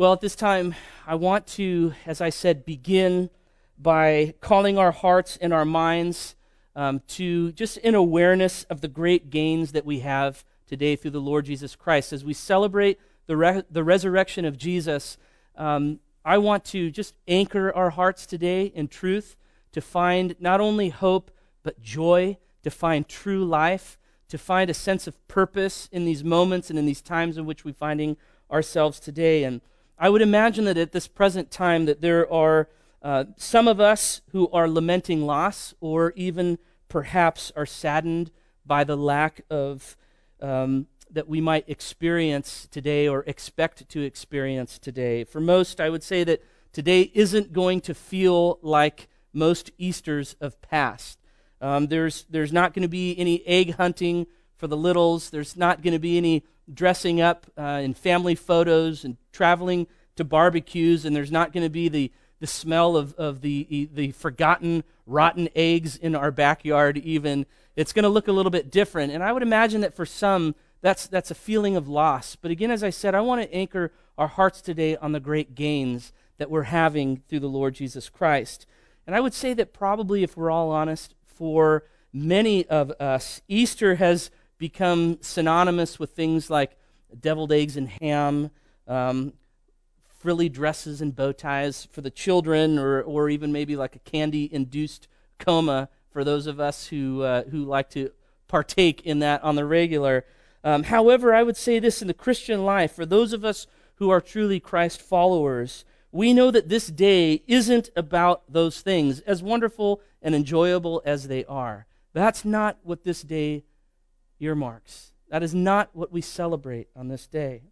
Well, at this time, I want to, as I said, begin by calling our hearts and our minds um, to just an awareness of the great gains that we have today through the Lord Jesus Christ. As we celebrate the, re- the resurrection of Jesus, um, I want to just anchor our hearts today in truth to find not only hope, but joy, to find true life, to find a sense of purpose in these moments and in these times in which we're finding ourselves today. And I would imagine that at this present time that there are uh, some of us who are lamenting loss or even perhaps are saddened by the lack of um, that we might experience today or expect to experience today. For most, I would say that today isn't going to feel like most Easters of past. Um, there's, there's not going to be any egg hunting for the littles. There's not going to be any dressing up uh, in family photos and traveling to barbecues, and there's not going to be the, the smell of, of the, the forgotten rotten eggs in our backyard, even. It's going to look a little bit different. And I would imagine that for some, that's, that's a feeling of loss. But again, as I said, I want to anchor our hearts today on the great gains that we're having through the Lord Jesus Christ. And I would say that probably, if we're all honest, for many of us, Easter has become synonymous with things like deviled eggs and ham, um, frilly dresses and bow ties for the children, or, or even maybe like a candy induced coma for those of us who, uh, who like to partake in that on the regular. Um, however, I would say this in the Christian life, for those of us who are truly Christ followers, we know that this day isn't about those things, as wonderful and enjoyable as they are. That's not what this day earmarks. That is not what we celebrate on this day.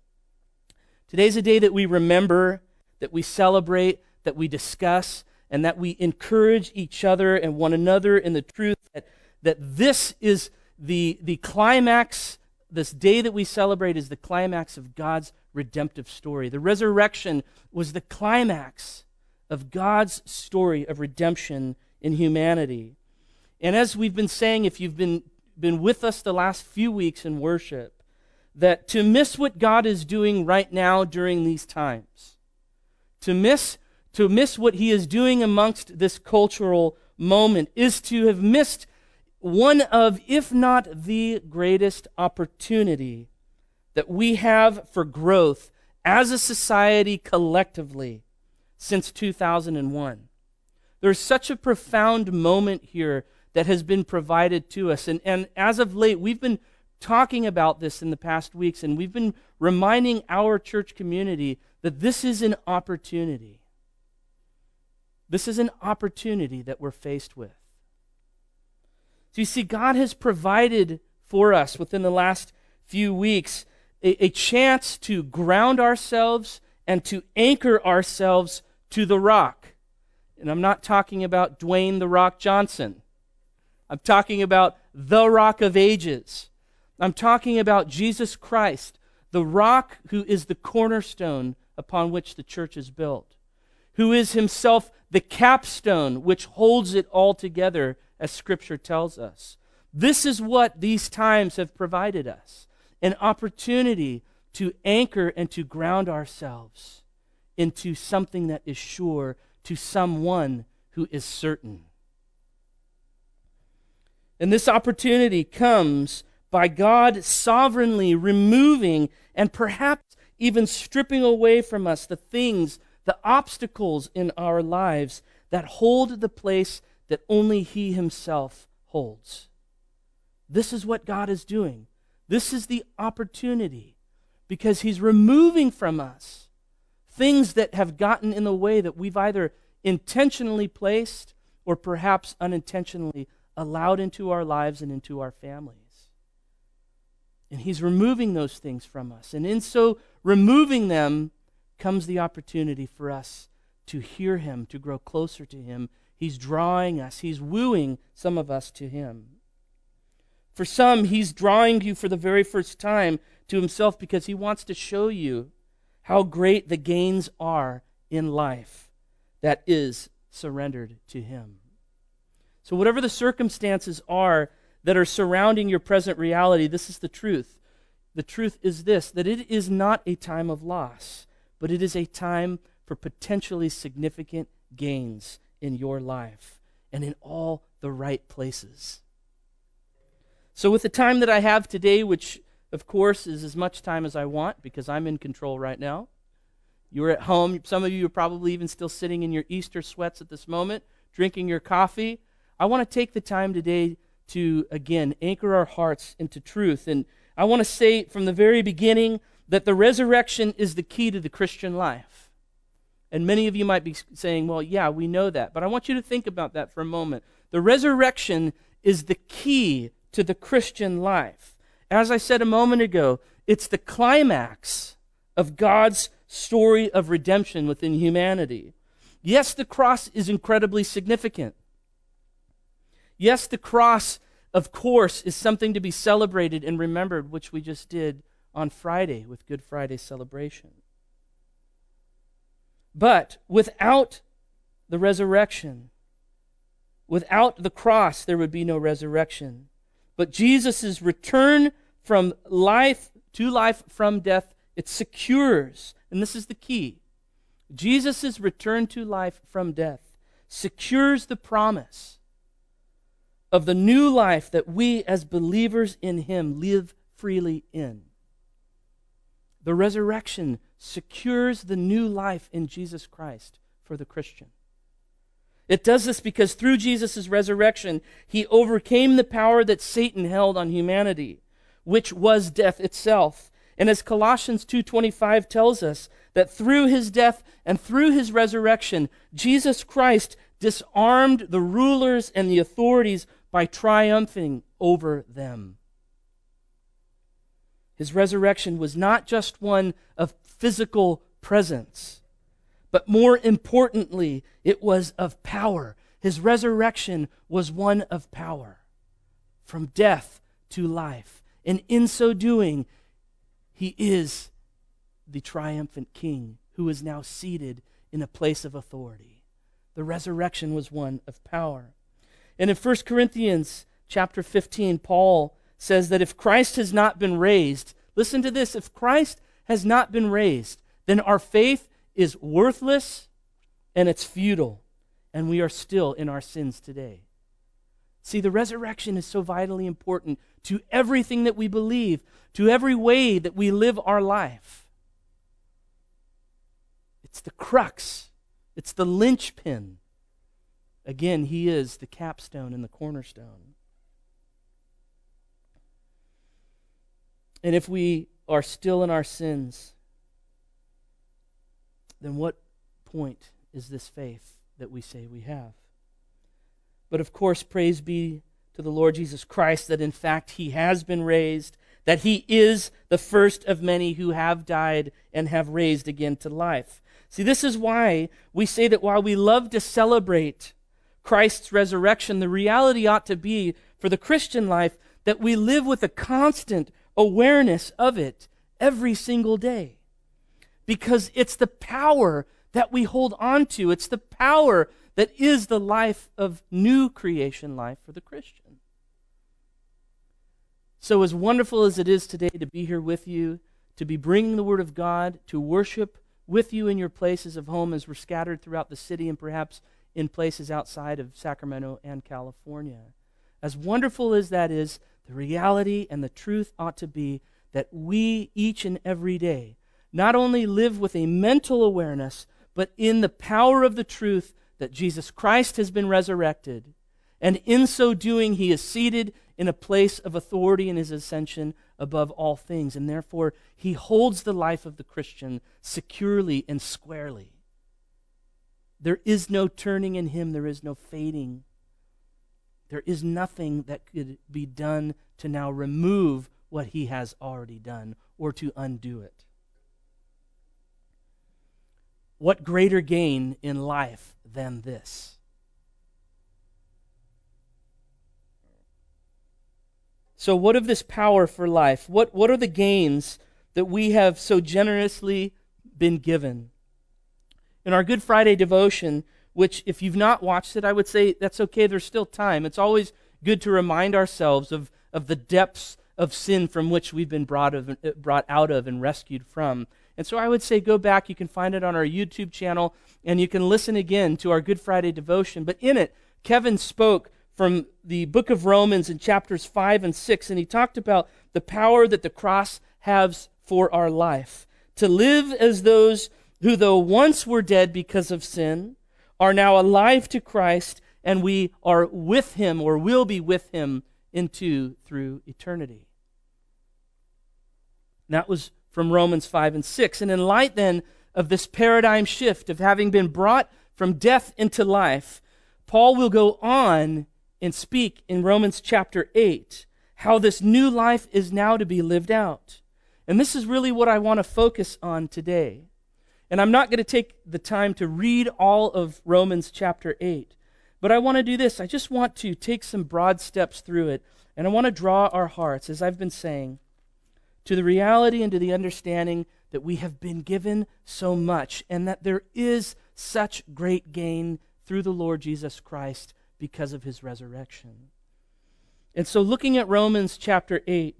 Today's a day that we remember, that we celebrate, that we discuss, and that we encourage each other and one another in the truth that, that this is the, the climax, this day that we celebrate is the climax of God's redemptive story. The resurrection was the climax of God's story of redemption in humanity. And as we've been saying, if you've been been with us the last few weeks in worship that to miss what God is doing right now during these times, to miss to miss what he is doing amongst this cultural moment is to have missed one of if not the greatest opportunity that we have for growth as a society collectively since 2001. There's such a profound moment here that has been provided to us. And, and as of late, we've been talking about this in the past weeks, and we've been reminding our church community that this is an opportunity. This is an opportunity that we're faced with. So you see, God has provided for us within the last few weeks a, a chance to ground ourselves and to anchor ourselves to the rock. And I'm not talking about Dwayne the Rock Johnson. I'm talking about the rock of ages. I'm talking about Jesus Christ, the rock who is the cornerstone upon which the church is built, who is himself the capstone which holds it all together, as Scripture tells us. This is what these times have provided us an opportunity to anchor and to ground ourselves into something that is sure, to someone who is certain. And this opportunity comes by God sovereignly removing and perhaps even stripping away from us the things, the obstacles in our lives that hold the place that only He Himself holds. This is what God is doing. This is the opportunity because He's removing from us things that have gotten in the way that we've either intentionally placed or perhaps unintentionally allowed into our lives and into our families. And He's removing those things from us. And in so removing them comes the opportunity for us to hear Him, to grow closer to Him. He's drawing us, He's wooing some of us to Him. For some, He's drawing you for the very first time to Himself because He wants to show you how great the gains are in life that is surrendered to Him. So, whatever the circumstances are that are surrounding your present reality, this is the truth. The truth is this that it is not a time of loss, but it is a time for potentially significant gains in your life and in all the right places. So, with the time that I have today, which of course is as much time as I want because I'm in control right now, you're at home. Some of you are probably even still sitting in your Easter sweats at this moment, drinking your coffee. I want to take the time today to, again, anchor our hearts into truth. And I want to say from the very beginning that the resurrection is the key to the Christian life. And many of you might be saying, well, yeah, we know that. But I want you to think about that for a moment. The resurrection is the key to the Christian life. As I said a moment ago, it's the climax of God's story of redemption within humanity. Yes, the cross is incredibly significant. Yes, the cross, of course, is something to be celebrated and remembered, which we just did on Friday with Good Friday celebration. But without the resurrection, without the cross, there would be no resurrection. But Jesus' return from life to life from death, it secures, and this is the key Jesus' return to life from death secures the promise of the new life that we as believers in Him live freely in. The resurrection secures the new life in Jesus Christ for the Christian. It does this because through Jesus' resurrection, he overcame the power that Satan held on humanity, which was death itself. And as Colossians 2:25 tells us, that through his death and through his resurrection, Jesus Christ disarmed the rulers and the authorities by triumphing over them. His resurrection was not just one of physical presence, but more importantly, it was of power. His resurrection was one of power from death to life. And in so doing, he is the triumphant king who is now seated in a place of authority. The resurrection was one of power. And in 1 Corinthians chapter 15, Paul says that if Christ has not been raised, listen to this, if Christ has not been raised, then our faith is worthless and it's futile, and we are still in our sins today. See, the resurrection is so vitally important to everything that we believe, to every way that we live our life. It's the crux, it's the linchpin. Again, he is the capstone and the cornerstone. And if we are still in our sins, then what point is this faith that we say we have? But of course, praise be to the Lord Jesus Christ that in fact he has been raised, that he is the first of many who have died and have raised again to life. See, this is why we say that while we love to celebrate Christ's resurrection, the reality ought to be for the Christian life that we live with a constant awareness of it every single day. Because it's the power that we hold on to, it's the power that is the life of new creation life for the Christian. So, as wonderful as it is today to be here with you, to be bringing the Word of God, to worship with you in your places of home as we're scattered throughout the city and perhaps in places outside of Sacramento and California. As wonderful as that is, the reality and the truth ought to be that we each and every day not only live with a mental awareness, but in the power of the truth that Jesus Christ has been resurrected. And in so doing, he is seated in a place of authority in his ascension above all things. And therefore, he holds the life of the Christian securely and squarely. There is no turning in him, there is no fading. There is nothing that could be done to now remove what he has already done or to undo it. What greater gain in life than this? So, what of this power for life? What, what are the gains that we have so generously been given? In our Good Friday devotion, which, if you've not watched it, I would say that's okay, there's still time. It's always good to remind ourselves of, of the depths of sin from which we've been brought, of, brought out of and rescued from. And so I would say go back. You can find it on our YouTube channel, and you can listen again to our Good Friday devotion. But in it, Kevin spoke from the book of Romans in chapters 5 and 6, and he talked about the power that the cross has for our life. To live as those who, though once were dead because of sin, are now alive to Christ, and we are with him or will be with him into through eternity. And that was from Romans 5 and 6. And in light then of this paradigm shift of having been brought from death into life, Paul will go on and speak in Romans chapter 8 how this new life is now to be lived out. And this is really what I want to focus on today. And I'm not going to take the time to read all of Romans chapter 8, but I want to do this. I just want to take some broad steps through it, and I want to draw our hearts, as I've been saying, to the reality and to the understanding that we have been given so much and that there is such great gain through the Lord Jesus Christ because of his resurrection. And so, looking at Romans chapter 8,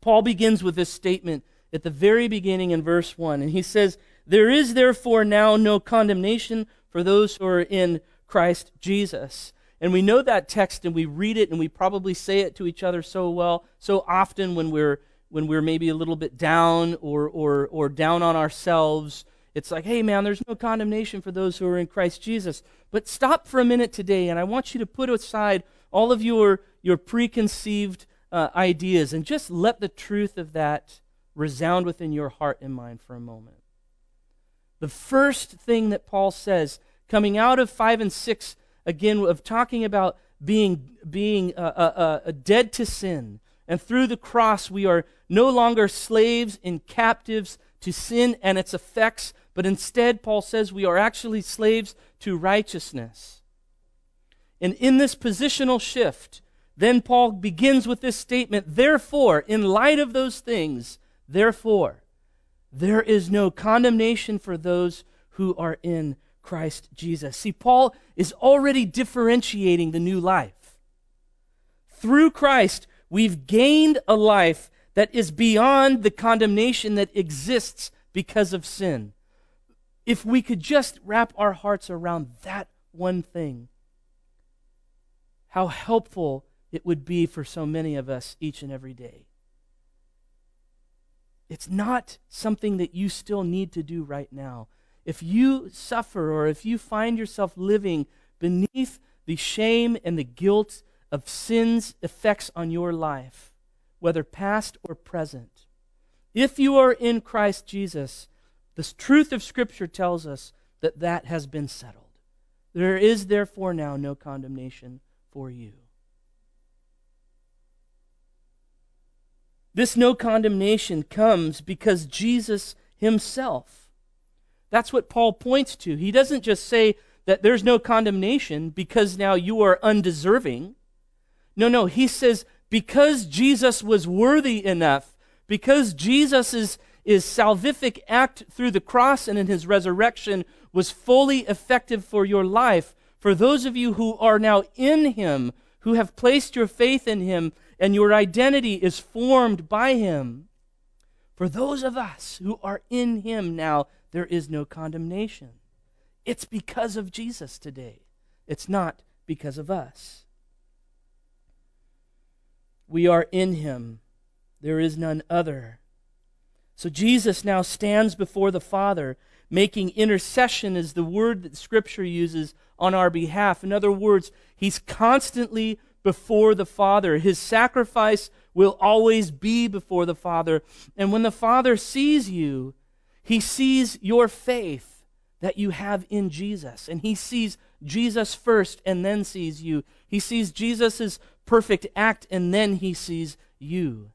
Paul begins with this statement at the very beginning in verse 1. And he says, There is therefore now no condemnation for those who are in Christ Jesus. And we know that text and we read it and we probably say it to each other so well, so often when we're when we're maybe a little bit down or, or, or down on ourselves. It's like, hey, man, there's no condemnation for those who are in Christ Jesus. But stop for a minute today, and I want you to put aside all of your, your preconceived uh, ideas and just let the truth of that resound within your heart and mind for a moment. The first thing that Paul says, coming out of 5 and 6, again, of talking about being, being uh, uh, uh dead to sin, and through the cross, we are no longer slaves and captives to sin and its effects, but instead, Paul says, we are actually slaves to righteousness. And in this positional shift, then Paul begins with this statement Therefore, in light of those things, therefore, there is no condemnation for those who are in Christ Jesus. See, Paul is already differentiating the new life. Through Christ, We've gained a life that is beyond the condemnation that exists because of sin. If we could just wrap our hearts around that one thing, how helpful it would be for so many of us each and every day. It's not something that you still need to do right now. If you suffer or if you find yourself living beneath the shame and the guilt of sin's effects on your life, whether past or present. If you are in Christ Jesus, the truth of Scripture tells us that that has been settled. There is therefore now no condemnation for you. This no condemnation comes because Jesus himself. That's what Paul points to. He doesn't just say that there's no condemnation because now you are undeserving. No, no, he says because Jesus was worthy enough, because Jesus' is salvific act through the cross and in his resurrection was fully effective for your life. For those of you who are now in him, who have placed your faith in him, and your identity is formed by him, for those of us who are in him now, there is no condemnation. It's because of Jesus today. It's not because of us. We are in him. There is none other. So Jesus now stands before the Father, making intercession is the word that Scripture uses on our behalf. In other words, he's constantly before the Father. His sacrifice will always be before the Father. And when the Father sees you, he sees your faith that you have in Jesus. And he sees Jesus first and then sees you. He sees Jesus' perfect act, and then he sees you.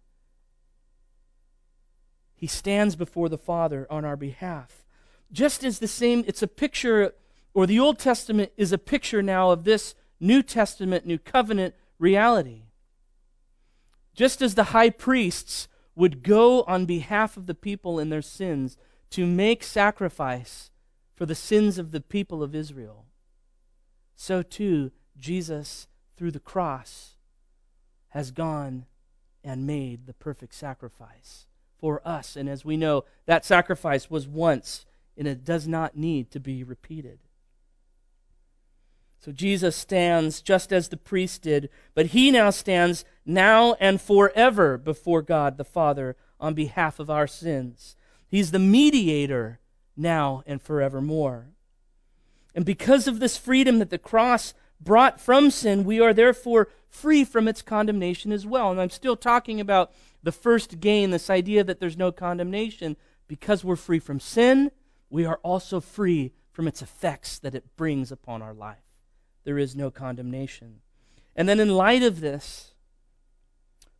He stands before the Father on our behalf. Just as the same, it's a picture, or the Old Testament is a picture now of this New Testament, New Covenant reality. Just as the high priests would go on behalf of the people in their sins to make sacrifice for the sins of the people of Israel, so too Jesus, through the cross, has gone and made the perfect sacrifice for us. And as we know, that sacrifice was once, and it does not need to be repeated. So Jesus stands just as the priest did, but he now stands now and forever before God the Father on behalf of our sins. He's the mediator now and forevermore. And because of this freedom that the cross brought from sin, we are therefore free from its condemnation as well. And I'm still talking about the first gain, this idea that there's no condemnation. Because we're free from sin, we are also free from its effects that it brings upon our life. There is no condemnation. And then, in light of this,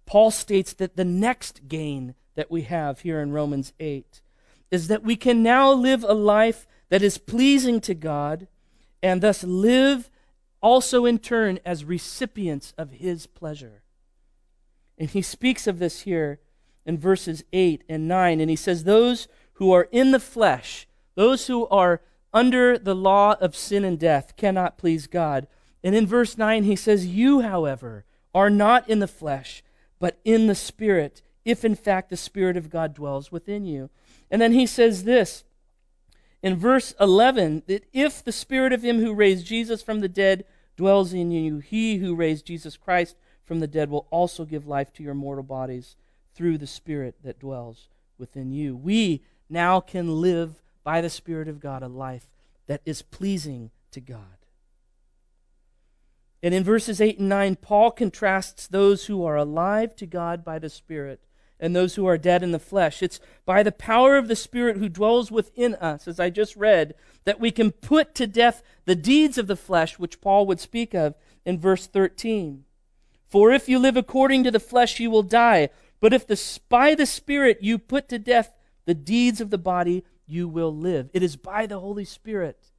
Paul states that the next gain that we have here in Romans 8 is that we can now live a life that is pleasing to God and thus live also in turn as recipients of his pleasure. And he speaks of this here in verses 8 and 9. And he says, Those who are in the flesh, those who are under the law of sin and death, cannot please God. And in verse 9, he says, You, however, are not in the flesh, but in the Spirit, if in fact the Spirit of God dwells within you. And then he says this in verse 11 that if the Spirit of him who raised Jesus from the dead dwells in you, he who raised Jesus Christ from the dead will also give life to your mortal bodies through the Spirit that dwells within you. We now can live by the Spirit of God a life that is pleasing to God. And in verses 8 and 9, Paul contrasts those who are alive to God by the Spirit and those who are dead in the flesh. It's by the power of the Spirit who dwells within us, as I just read, that we can put to death the deeds of the flesh, which Paul would speak of in verse 13. For if you live according to the flesh, you will die. But if the, by the Spirit you put to death the deeds of the body, you will live. It is by the Holy Spirit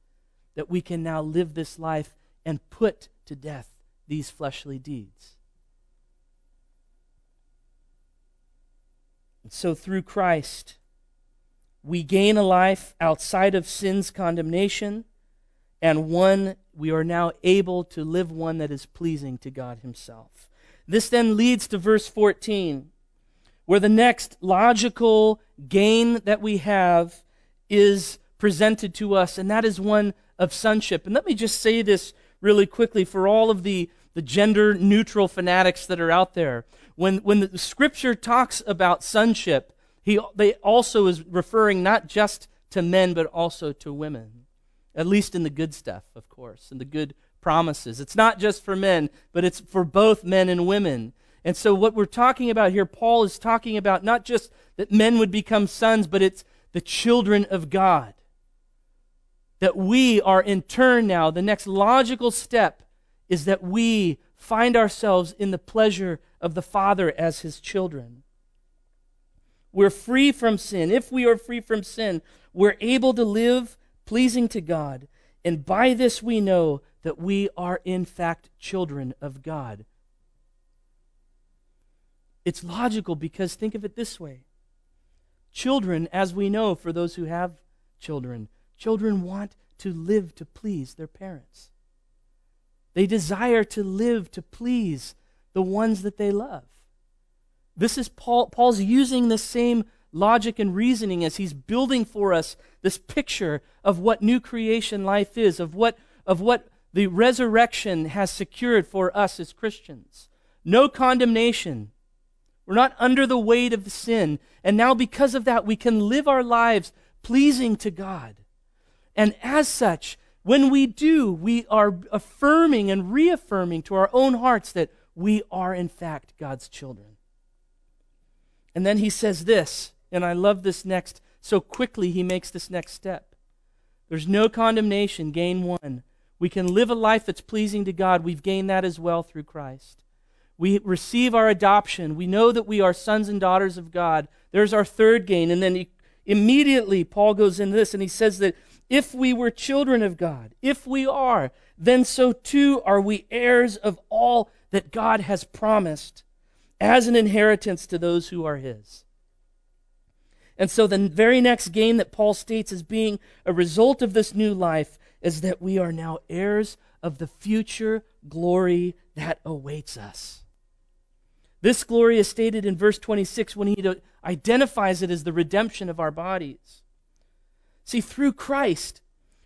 that we can now live this life and put to death these fleshly deeds. And so through Christ, we gain a life outside of sin's condemnation, and one we are now able to live one that is pleasing to God Himself. This then leads to verse 14, where the next logical gain that we have is presented to us, and that is one of sonship. And let me just say this really quickly for all of the, the gender neutral fanatics that are out there when, when the scripture talks about sonship, he they also is referring not just to men, but also to women. At least in the good stuff, of course, and the good promises. It's not just for men, but it's for both men and women. And so, what we're talking about here, Paul is talking about not just that men would become sons, but it's the children of God. That we are in turn now, the next logical step is that we find ourselves in the pleasure of the Father as his children. We're free from sin. If we are free from sin, we're able to live pleasing to God. And by this we know that we are, in fact, children of God. It's logical because think of it this way children, as we know for those who have children, children want to live to please their parents. They desire to live to please the ones that they love. This is Paul, Paul's using the same logic and reasoning as he's building for us this picture of what new creation life is, of what, of what the resurrection has secured for us as Christians. No condemnation. We're not under the weight of sin. And now, because of that, we can live our lives pleasing to God. And as such, when we do, we are affirming and reaffirming to our own hearts that we are, in fact, God's children. And then he says this, and I love this next, so quickly he makes this next step. There's no condemnation, gain one. We can live a life that's pleasing to God. We've gained that as well through Christ. We receive our adoption. We know that we are sons and daughters of God. There's our third gain. And then he, immediately, Paul goes into this and he says that if we were children of God, if we are, then so too are we heirs of all that God has promised as an inheritance to those who are His. And so, the very next gain that Paul states as being a result of this new life is that we are now heirs of the future glory that awaits us. This glory is stated in verse 26 when he identifies it as the redemption of our bodies. See, through Christ,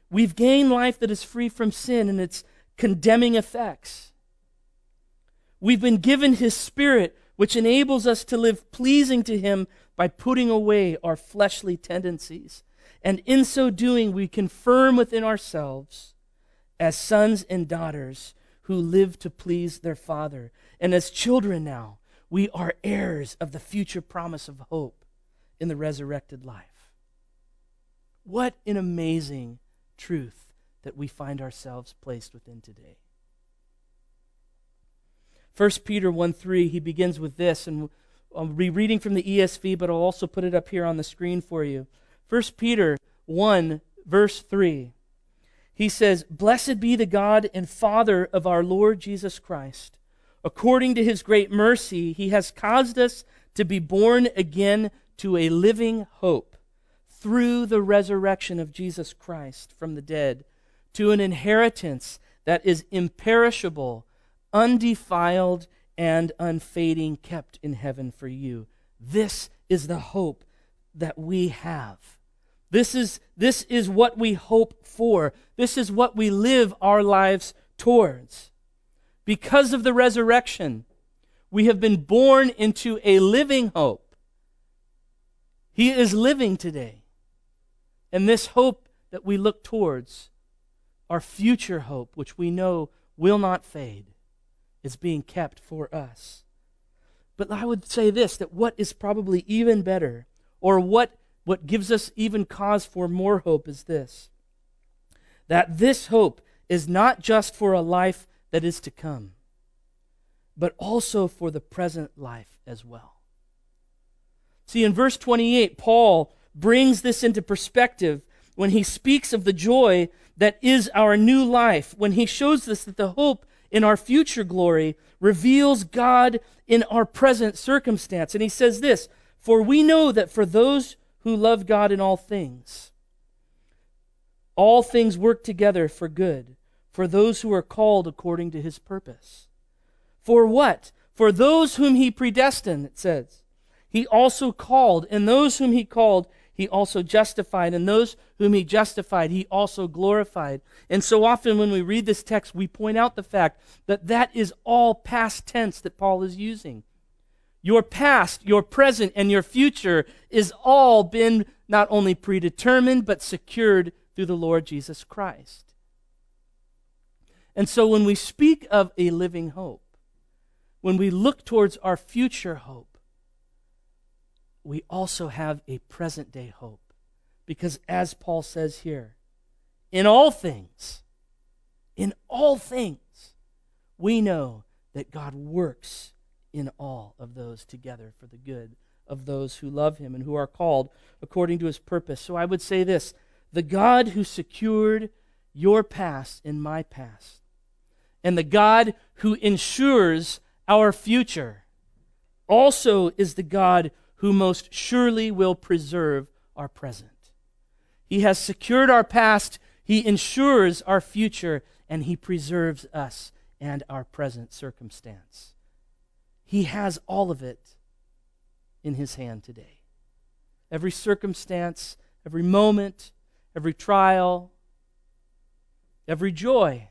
we've gained life that is free from sin and its condemning effects. We've been given His Spirit, which enables us to live pleasing to Him by putting away our fleshly tendencies. And in so doing, we confirm within ourselves as sons and daughters who live to please their Father. And as children now, we are heirs of the future promise of hope in the resurrected life. What an amazing truth that we find ourselves placed within today. 1 Peter 1 3, he begins with this, and I'll be reading from the ESV, but I'll also put it up here on the screen for you. 1 Peter 1, verse 3. He says, Blessed be the God and Father of our Lord Jesus Christ. According to his great mercy, he has caused us to be born again to a living hope through the resurrection of Jesus Christ from the dead, to an inheritance that is imperishable, undefiled, and unfading, kept in heaven for you. This is the hope that we have. This is, this is what we hope for. This is what we live our lives towards. Because of the resurrection, we have been born into a living hope. He is living today. And this hope that we look towards, our future hope, which we know will not fade, is being kept for us. But I would say this that what is probably even better, or what, what gives us even cause for more hope, is this that this hope is not just for a life that is to come, but also for the present life as well. See, in verse 28, Paul brings this into perspective when he speaks of the joy that is our new life, when he shows us that the hope in our future glory reveals God in our present circumstance. And he says this For we know that for those who love God in all things, all things work together for good, for those who are called according to his purpose. For what? For those whom he predestined, it says. He also called, and those whom he called, he also justified, and those whom he justified, he also glorified. And so often when we read this text, we point out the fact that that is all past tense that Paul is using. Your past, your present, and your future is all been not only predetermined, but secured through the Lord Jesus Christ. And so when we speak of a living hope, when we look towards our future hope, we also have a present day hope. Because as Paul says here, in all things, in all things, we know that God works in all of those together for the good of those who love him and who are called according to his purpose. So I would say this the God who secured your past and my past, and the God who ensures our future, also is the God who most surely will preserve our present. He has secured our past, He ensures our future, and He preserves us and our present circumstance. He has all of it in His hand today. Every circumstance, every moment, every trial, every joy,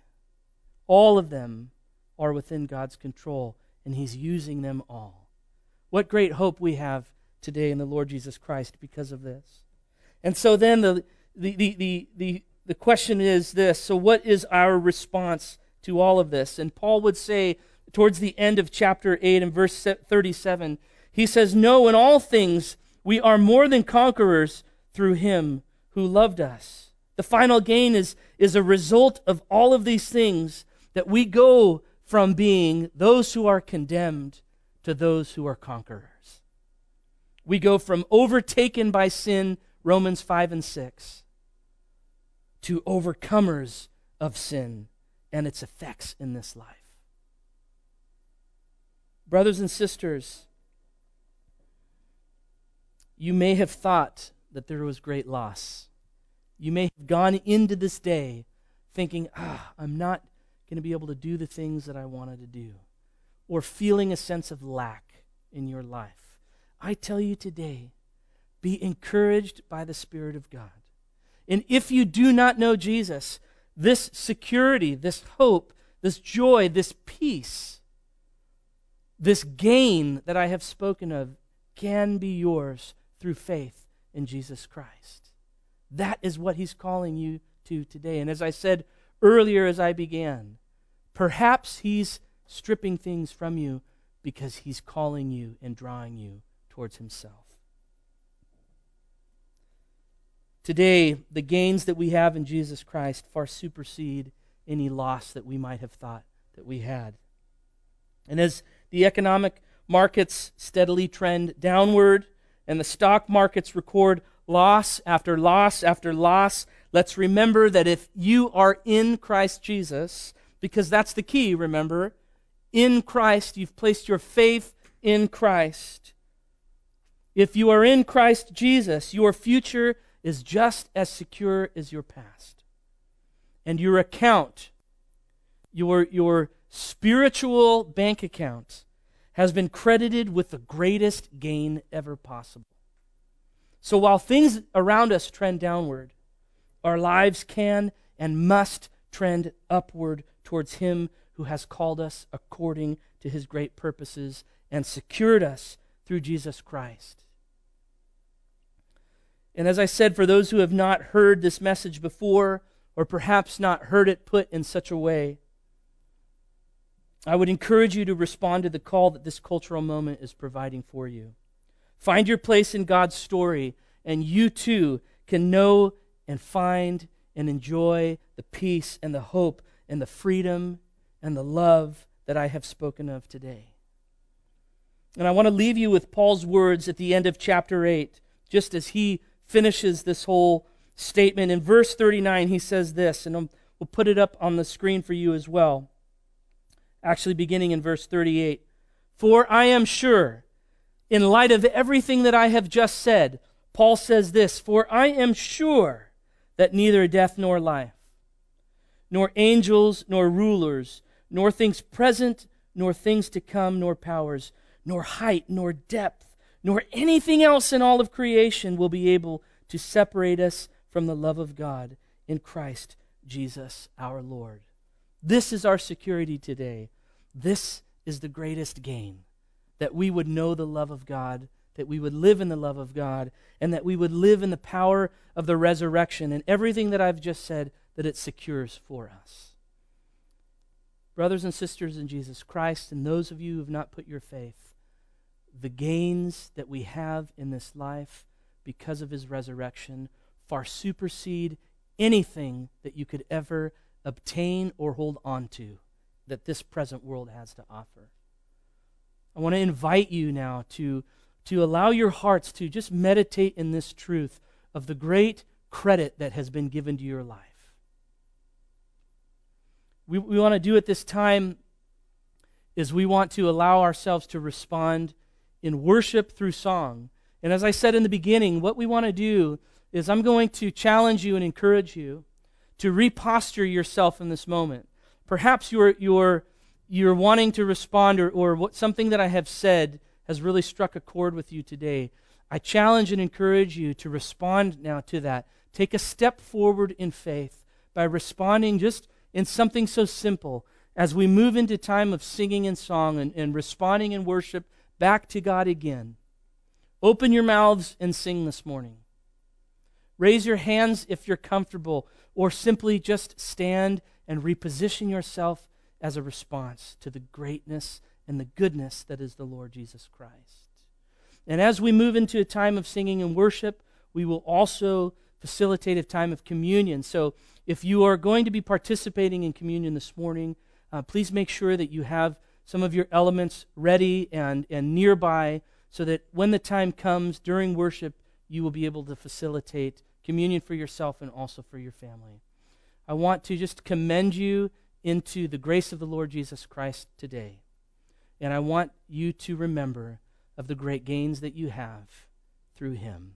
all of them are within God's control, and He's using them all. What great hope we have today in the Lord Jesus Christ because of this. And so then the, the, the, the, the, the question is this so, what is our response to all of this? And Paul would say towards the end of chapter 8 and verse 37, he says, No, in all things we are more than conquerors through him who loved us. The final gain is, is a result of all of these things that we go from being those who are condemned to those who are conquerors. We go from overtaken by sin, Romans 5 and 6, to overcomers of sin and its effects in this life. Brothers and sisters, you may have thought that there was great loss. You may have gone into this day thinking, ah, I'm not going to be able to do the things that I wanted to do, or feeling a sense of lack in your life. I tell you today, be encouraged by the Spirit of God. And if you do not know Jesus, this security, this hope, this joy, this peace, this gain that I have spoken of can be yours through faith in Jesus Christ. That is what he's calling you to today. And as I said earlier as I began, perhaps he's stripping things from you because he's calling you and drawing you towards himself. Today, the gains that we have in Jesus Christ far supersede any loss that we might have thought that we had. And as the economic markets steadily trend downward and the stock markets record loss after loss after loss, let's remember that if you are in Christ Jesus, because that's the key, remember, in Christ, you've placed your faith in Christ. If you are in Christ Jesus, your future is just as secure as your past. And your account, your, your spiritual bank account, has been credited with the greatest gain ever possible. So while things around us trend downward, our lives can and must trend upward towards Him who has called us according to His great purposes and secured us through Jesus Christ. And as I said, for those who have not heard this message before, or perhaps not heard it put in such a way, I would encourage you to respond to the call that this cultural moment is providing for you. Find your place in God's story, and you too can know and find and enjoy the peace and the hope and the freedom and the love that I have spoken of today. And I want to leave you with Paul's words at the end of chapter 8, just as he finishes this whole statement. In verse 39, he says this, and we'll put it up on the screen for you as well. Actually, beginning in verse 38. For I am sure, in light of everything that I have just said, Paul says this For I am sure that neither death nor life, nor angels nor rulers, nor things present, nor things to come, nor powers, nor height, nor depth nor anything else in all of creation will be able to separate us from the love of God in Christ Jesus our Lord. This is our security today. This is the greatest gain that we would know the love of God, that we would live in the love of God, and that we would live in the power of the resurrection and everything that I've just said that it secures for us. Brothers and sisters in Jesus Christ, and those of you who have not put your faith the gains that we have in this life because of his resurrection far supersede anything that you could ever obtain or hold on to that this present world has to offer. I want to invite you now to, to allow your hearts to just meditate in this truth of the great credit that has been given to your life. We, we want to do at this time is we want to allow ourselves to respond in worship through song. And as I said in the beginning, what we want to do is I'm going to challenge you and encourage you to reposture yourself in this moment. Perhaps you're, you're, you're wanting to respond, or, or what, something that I have said has really struck a chord with you today. I challenge and encourage you to respond now to that. Take a step forward in faith by responding just in something so simple as we move into time of singing and song and, and responding in worship back to God again. Open your mouths and sing this morning. Raise your hands if you're comfortable, or simply just stand and reposition yourself as a response to the greatness and the goodness that is the Lord Jesus Christ. And as we move into a time of singing and worship, we will also facilitate a time of communion. So if you are going to be participating in communion this morning, uh, please make sure that you have some of your elements ready and, and nearby so that when the time comes during worship, you will be able to facilitate communion for yourself and also for your family. I want to just commend you into the grace of the Lord Jesus Christ today. And I want you to remember of the great gains that you have through him.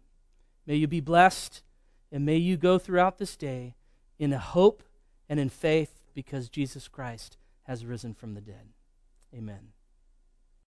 May you be blessed, and may you go throughout this day in hope and in faith because Jesus Christ has risen from the dead. Amen.